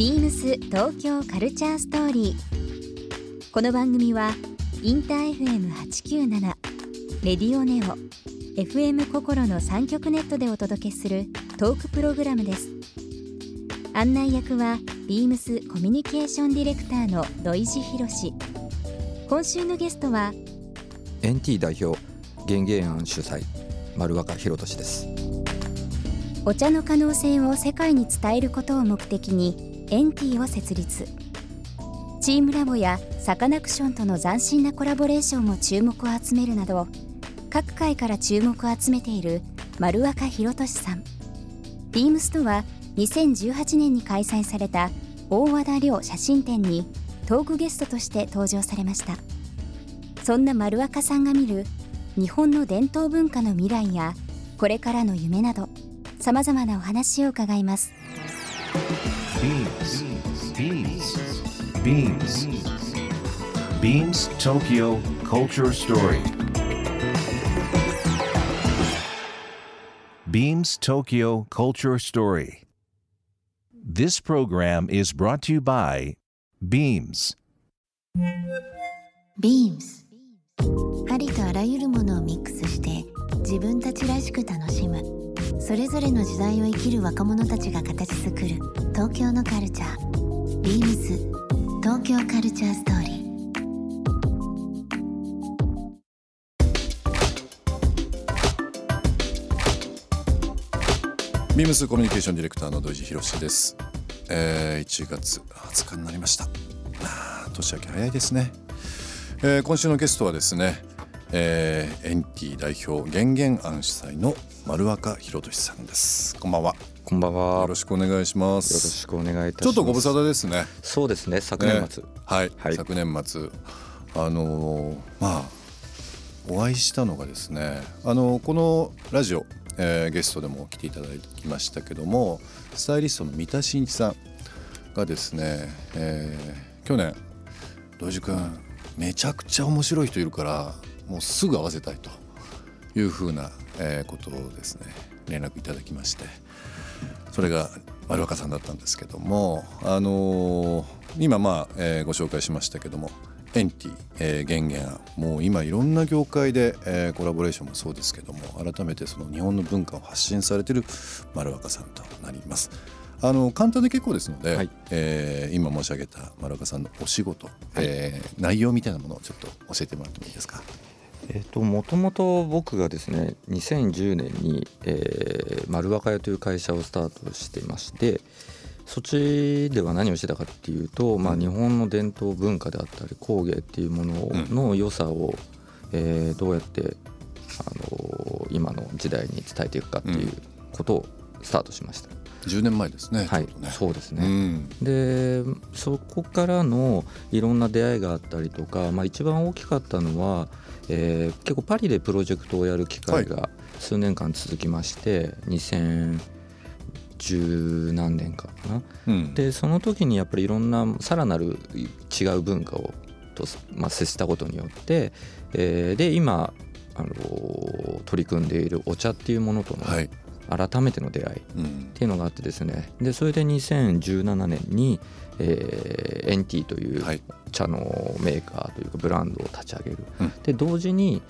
ビームス東京カルチャーストーリー。この番組はインター FM897 レディオネオ FM 心の三極ネットでお届けするトークプログラムです。案内役はビームスコミュニケーションディレクターの土井博志。今週のゲストは NT 代表玄々庵主催丸若博俊ですお茶の可能性を世界に伝えることを目的にエンティを設立。チームラボやサカナクションとの斬新なコラボレーションも注目を集めるなど各界から注目を集めている丸若博俊さん。ビームスとは2018年に開催された大和田亮写真展にトークゲストとして登場されました。そんな丸若さんが見る日本の伝統文化の未来やこれからの夢などさまざまなお話を伺います。BeamsBeamsBeamsTokyo Culture Story Beams Tokyo Culture Story This program is brought to you by Beams Beams ありとあらゆるものをミックスして自分たちらしく楽しむそれぞれの時代を生きる若者たちが形作る東京のカルチャー。ビームス。東京カルチャーストーリー。ビームスコミュニケーションディレクターの土井博志です、えー、1月20日になりました。年明け早いですね、えー、今週のゲストはですねえー、エンティ代表玄々庵主催の丸若博俊さんです。こんばんは。こんばんは。よろしくお願いします。よろしくお願いいたします。ちょっとご無沙汰ですね。そうですね昨年末、ね、はい、はい、昨年末。あのー、まあお会いしたのがですねあのー、このラジオ、えー、ゲストでも来ていただきましたけどもスタイリストの三田真一さんがですね、えー、去年土井君めちゃくちゃ面白い人いるからもうすぐ会わせたいというふうな、えことをですね連絡いただきましてそれが丸若さんだったんですけども、あのー、今まあ、えー、ご紹介しましたけどもエンティ、えー、玄々もう今いろんな業界で、えー、コラボレーションもそうですけども改めてその日本の文化を発信されている丸若さんとなります。あの簡単で結構ですので、はい、えー、今申し上げた丸岡さんのお仕事、はい、えー、内容みたいなものをちょっと教えてもらってもいいですか？えーと、もともと僕がですね2010年に、えー、丸若屋という会社をスタートしてましてそっちでは何をしてたかっていうと、まあ、日本の伝統文化であったり工芸っていうものの良さを、えー、どうやってあの今の時代に伝えていくかっていうことをスタートしました。10年前ですね。はい、ね、そうですね。うん、でそこからのいろんな出会いがあったりとか、まあ、一番大きかったのはえー、結構パリでプロジェクトをやる機会が数年間続きまして、はい、2010何年かかな、うん、でその時にやっぱりいろんなさらなる違う文化をと、まあ、接したことによって、えー、で今あの取り組んでいるお茶っていうものとの改めての出会いっていうのがあってですね。でそれで2017年に、えー、エンティという茶のメーカーというかブランドを立ち上げる、うん、で同時に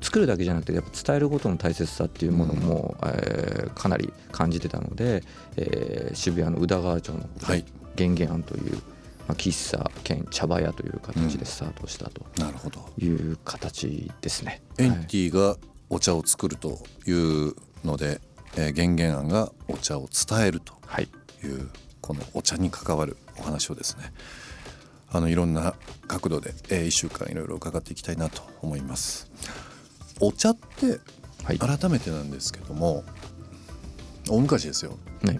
作るだけじゃなくてやっぱ伝えることの大切さっていうものも、うん、えー、かなり感じてたので、えー、渋谷の宇田川町の玄々庵という、まあ、喫茶兼茶葉屋という形でスタートしたという形ですね。エンティがお茶を作るというので、えー、玄々庵がお茶を伝えるとい。う、このお茶に関わるお話をですねあのいろんな角度で、えー、1週間いろいろ伺っていきたいなと思います。お茶って改めてなんですけども、はい、大昔ですよ、ね、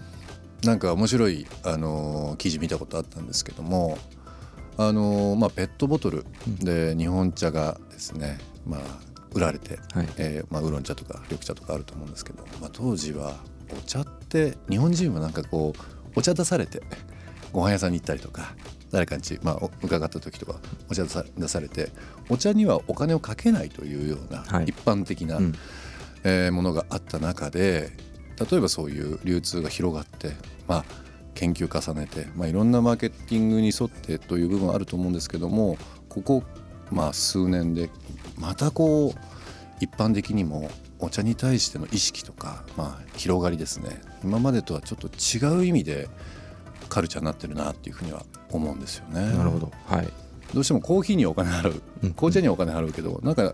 なんか面白い、あのー、記事見たことあったんですけども、あのー、まあ、ペットボトルで日本茶がですね、まあ、売られて、はい、えー、まあ、ウーロン茶とか緑茶とかあると思うんですけど、まあ、当時はお茶って日本人はなんかこうお茶出されてご飯屋さんに行ったりとか誰かにち、まあ、伺った時とかお茶出されてお茶にはお金をかけないというような一般的な、はいうん、えー、ものがあった中で例えばそういう流通が広がって、まあ、研究重ねて、まあ、いろんなマーケティングに沿ってという部分あると思うんですけどもここまあ数年でまたこう一般的にもお茶に対しての意識とか、まあ、広がりですね。今までとはちょっと違う意味でカルチャーになってるなっていうふうには思うんですよね。なるほど、はい、どうしてもコーヒーにお金払う紅茶にはお金払うけどなんか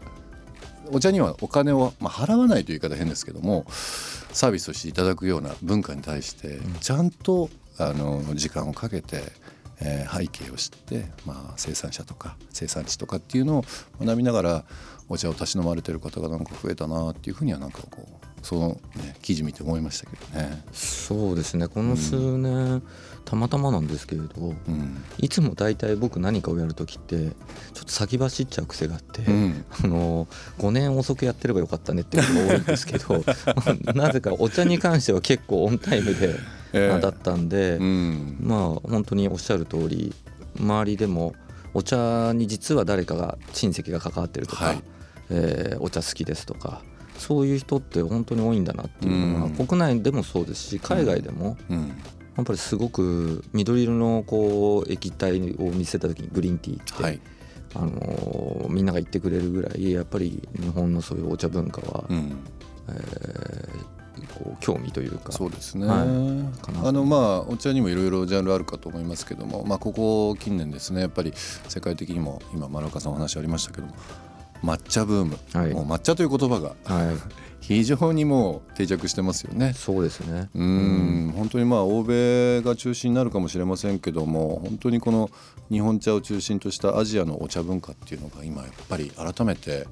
お茶にはお金を、まあ、払わないという言い方変ですけどもサービスとしていただくような文化に対してちゃんとあの時間をかけて、えー、背景を知って、まあ、生産者とか生産地とかっていうのを学びながらお茶をたし飲まれてる方がなんか増えたなっていうふうにはなんかこうその、ね、記事見て思いましたけどね。そうですね。この数年、うん、たまたまなんですけれど、うん、いつも大体僕何かをやる時ってちょっと先走っちゃう癖があって、うん、あの5年遅くやってればよかったねっていうのが多いんですけど なぜかお茶に関しては結構オンタイムで、えー、だったんで、まあ本当におっしゃる通り周りでもお茶に実は誰かが親戚が関わってるとか、はい、えー、お茶好きですとかそういう人って本当に多いんだなっていうのは、うん、国内でもそうですし海外でも、うん、やっぱりすごく緑色のこう液体を見せた時にグリーンティーって、はい、あのみんなが言ってくれるぐらいやっぱり日本のそういうお茶文化は、うん、えー、こう興味というか。そうですね、はい、あのまあお茶にもいろいろジャンルあるかと思いますけども、まあ、ここ近年ですねやっぱり世界的にも今丸岡さんお話ありましたけども抹茶ブーム、はい、もう抹茶という言葉が、はい、非常にもう定着してますよね。そうですね。うん。本当にまあ欧米が中心になるかもしれませんけども本当にこの日本茶を中心としたアジアのお茶文化っていうのが今やっぱり改めて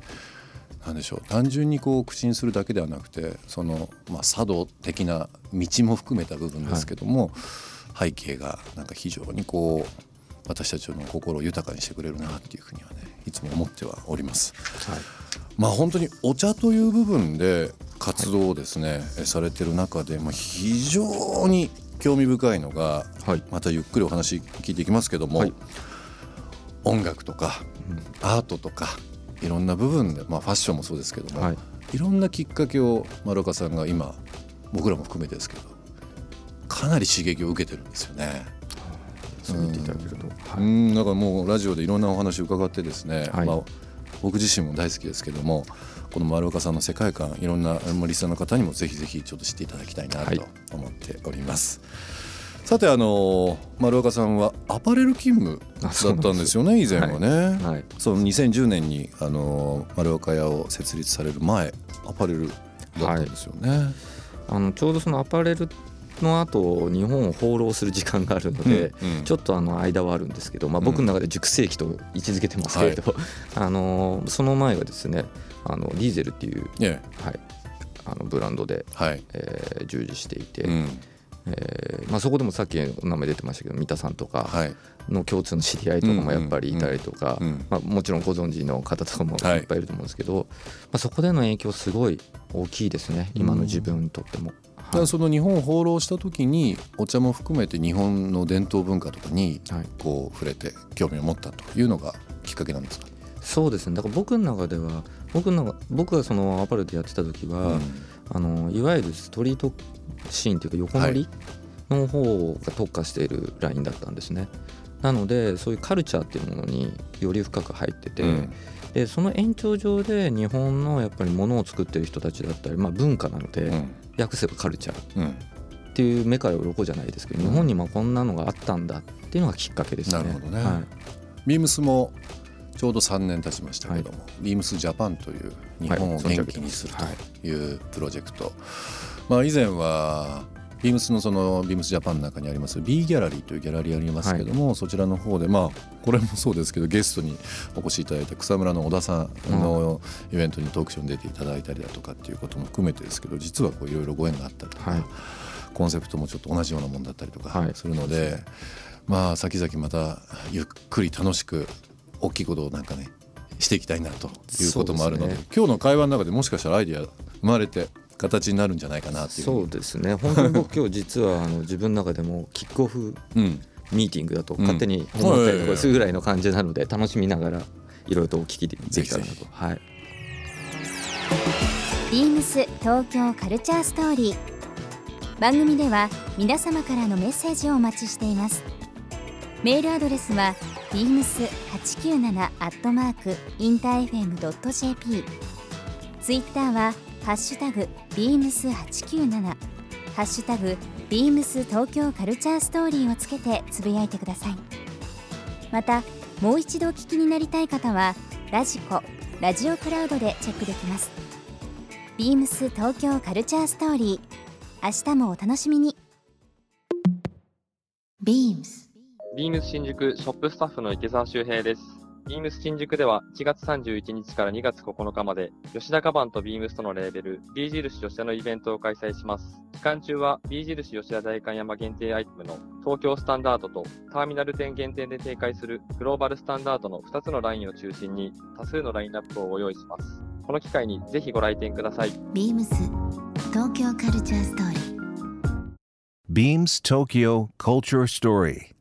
なんでしょう。単純にこう口にするだけではなくてその、まあ、茶道的な道も含めた部分ですけども、はい、背景がなんか非常にこう私たちの心を豊かにしてくれるなっていうふうにはねいつも思ってはおります。はい、まあ本当にお茶という部分で活動をですね、はい、されてる中で、まあ、非常に興味深いのが、はい、またゆっくりお話聞いていきますけども、はい、音楽とか、うん、アートとかいろんな部分で、まあ、ファッションもそうですけども、はい、いろんなきっかけを丸岡さんが今僕らも含めてですけどかなり刺激を受けてるんですよね。そう言っていただけると、うん、だからもうラジオでいろんなお話を伺ってですね、はい、まあ、僕自身も大好きですけどもこの丸岡さんの世界観いろんなリスナーの方にもぜひぜひちょっと知っていただきたいなと思っております。はい、さてあの丸岡さんはアパレル勤務だったんですよね以前はね、はい。はい、その2010年にあの丸岡屋を設立される前アパレルだったんですよね、あのちょうどそのアパレルの後日本を放浪する時間があるので、うんうん、ちょっとあの間はあるんですけど、まあ、僕の中で熟成期と位置づけてますけれど、うんはい、あのその前がですねあのディーゼルっていう.はい、あのブランドで、はい、えー、従事していて。うんえーまあ、そこでもさっき名前出てましたけど三田さんとかの共通の知り合いとかもやっぱりいたりとか、まあ、もちろんご存知の方とかもい。っぱいいると思うんですけど、はい、まあ、そこでの影響すごい大きいですね今の自分にとっても。だからその日本を放浪した時にお茶も含めて日本の伝統文化とかにこう触れて興味を持ったというのがきっかけなんですか？そうですね。だから僕の中では僕の僕がそのアパレルでやってた時は、うん、あのいわゆるストリートシーンというか横乗りの方が特化しているラインだったんですね。なのでそういうカルチャーっていうものにより深く入ってて、うん、でその延長上で日本のやっぱりものを作ってる人たちだったり、まあ、文化なので、うん、訳せばカルチャーっていう目から鱗じゃないですけど、日本にもこんなのがあったんだっていうのがきっかけですね。なるほどね、はい、ビームスもちょうど3年経ちましたけども、はい、ビームスジャパンという日本を元気にするとい。うプロジェクト、まあ、以前はビームスのそのビームスジャパンの中にあります B ギャラリーというギャラリーありますけども、はい、そちらの方でまあこれもそうですけどゲストにお越しいただいた草むらの小田さんのイベントにトークショーに出ていただいたりだとかっていうことも含めてですけど実はこういろいろご縁があったりとか、はい、コンセプトもちょっと同じようなもんだったりとかするので、はい、まあ先々またゆっくり楽しく大きいことをなんかねしていきたいなということもあるので、ね、今日の会話の中でもしかしたらアイディア生まれて形になるんじゃないかなっていうそうですね。本当に僕今日実はあの自分の中でもキックオフミーティングだと勝手に思ったりとかするぐらいの感じなので楽しみながらいろいろとお聞きできたらなと。はい、ビームス東京カルチャーストーリー。番組では皆様からのメッセージをお待ちしています。メールアドレスは beams897 アットマークインター FM.jp ツイッターはハッシュタグ beams897 ハッシュタグ beams 東京カルチャーストーリーをつけてつぶやいてください。またもう一度お聞きになりたい方はラジコラジオクラウドでチェックできます。ビームス東京カルチャーストーリー。明日もお楽しみに。ビームス。ビームス新宿ショップスタッフの池澤修平です。ビームス新宿では1月31日から2月9日まで吉田カバンとビームスとのレーベル B 印吉田のイベントを開催します。期間中は B 印吉田代官山限定アイテムの東京スタンダードとターミナル店限定で展開するグローバルスタンダードの2つのラインを中心に多数のラインナップをご用意します。この機会にぜひご来店ください。ビームス東京カルチャーストーリー Beams Tokyo Culture Story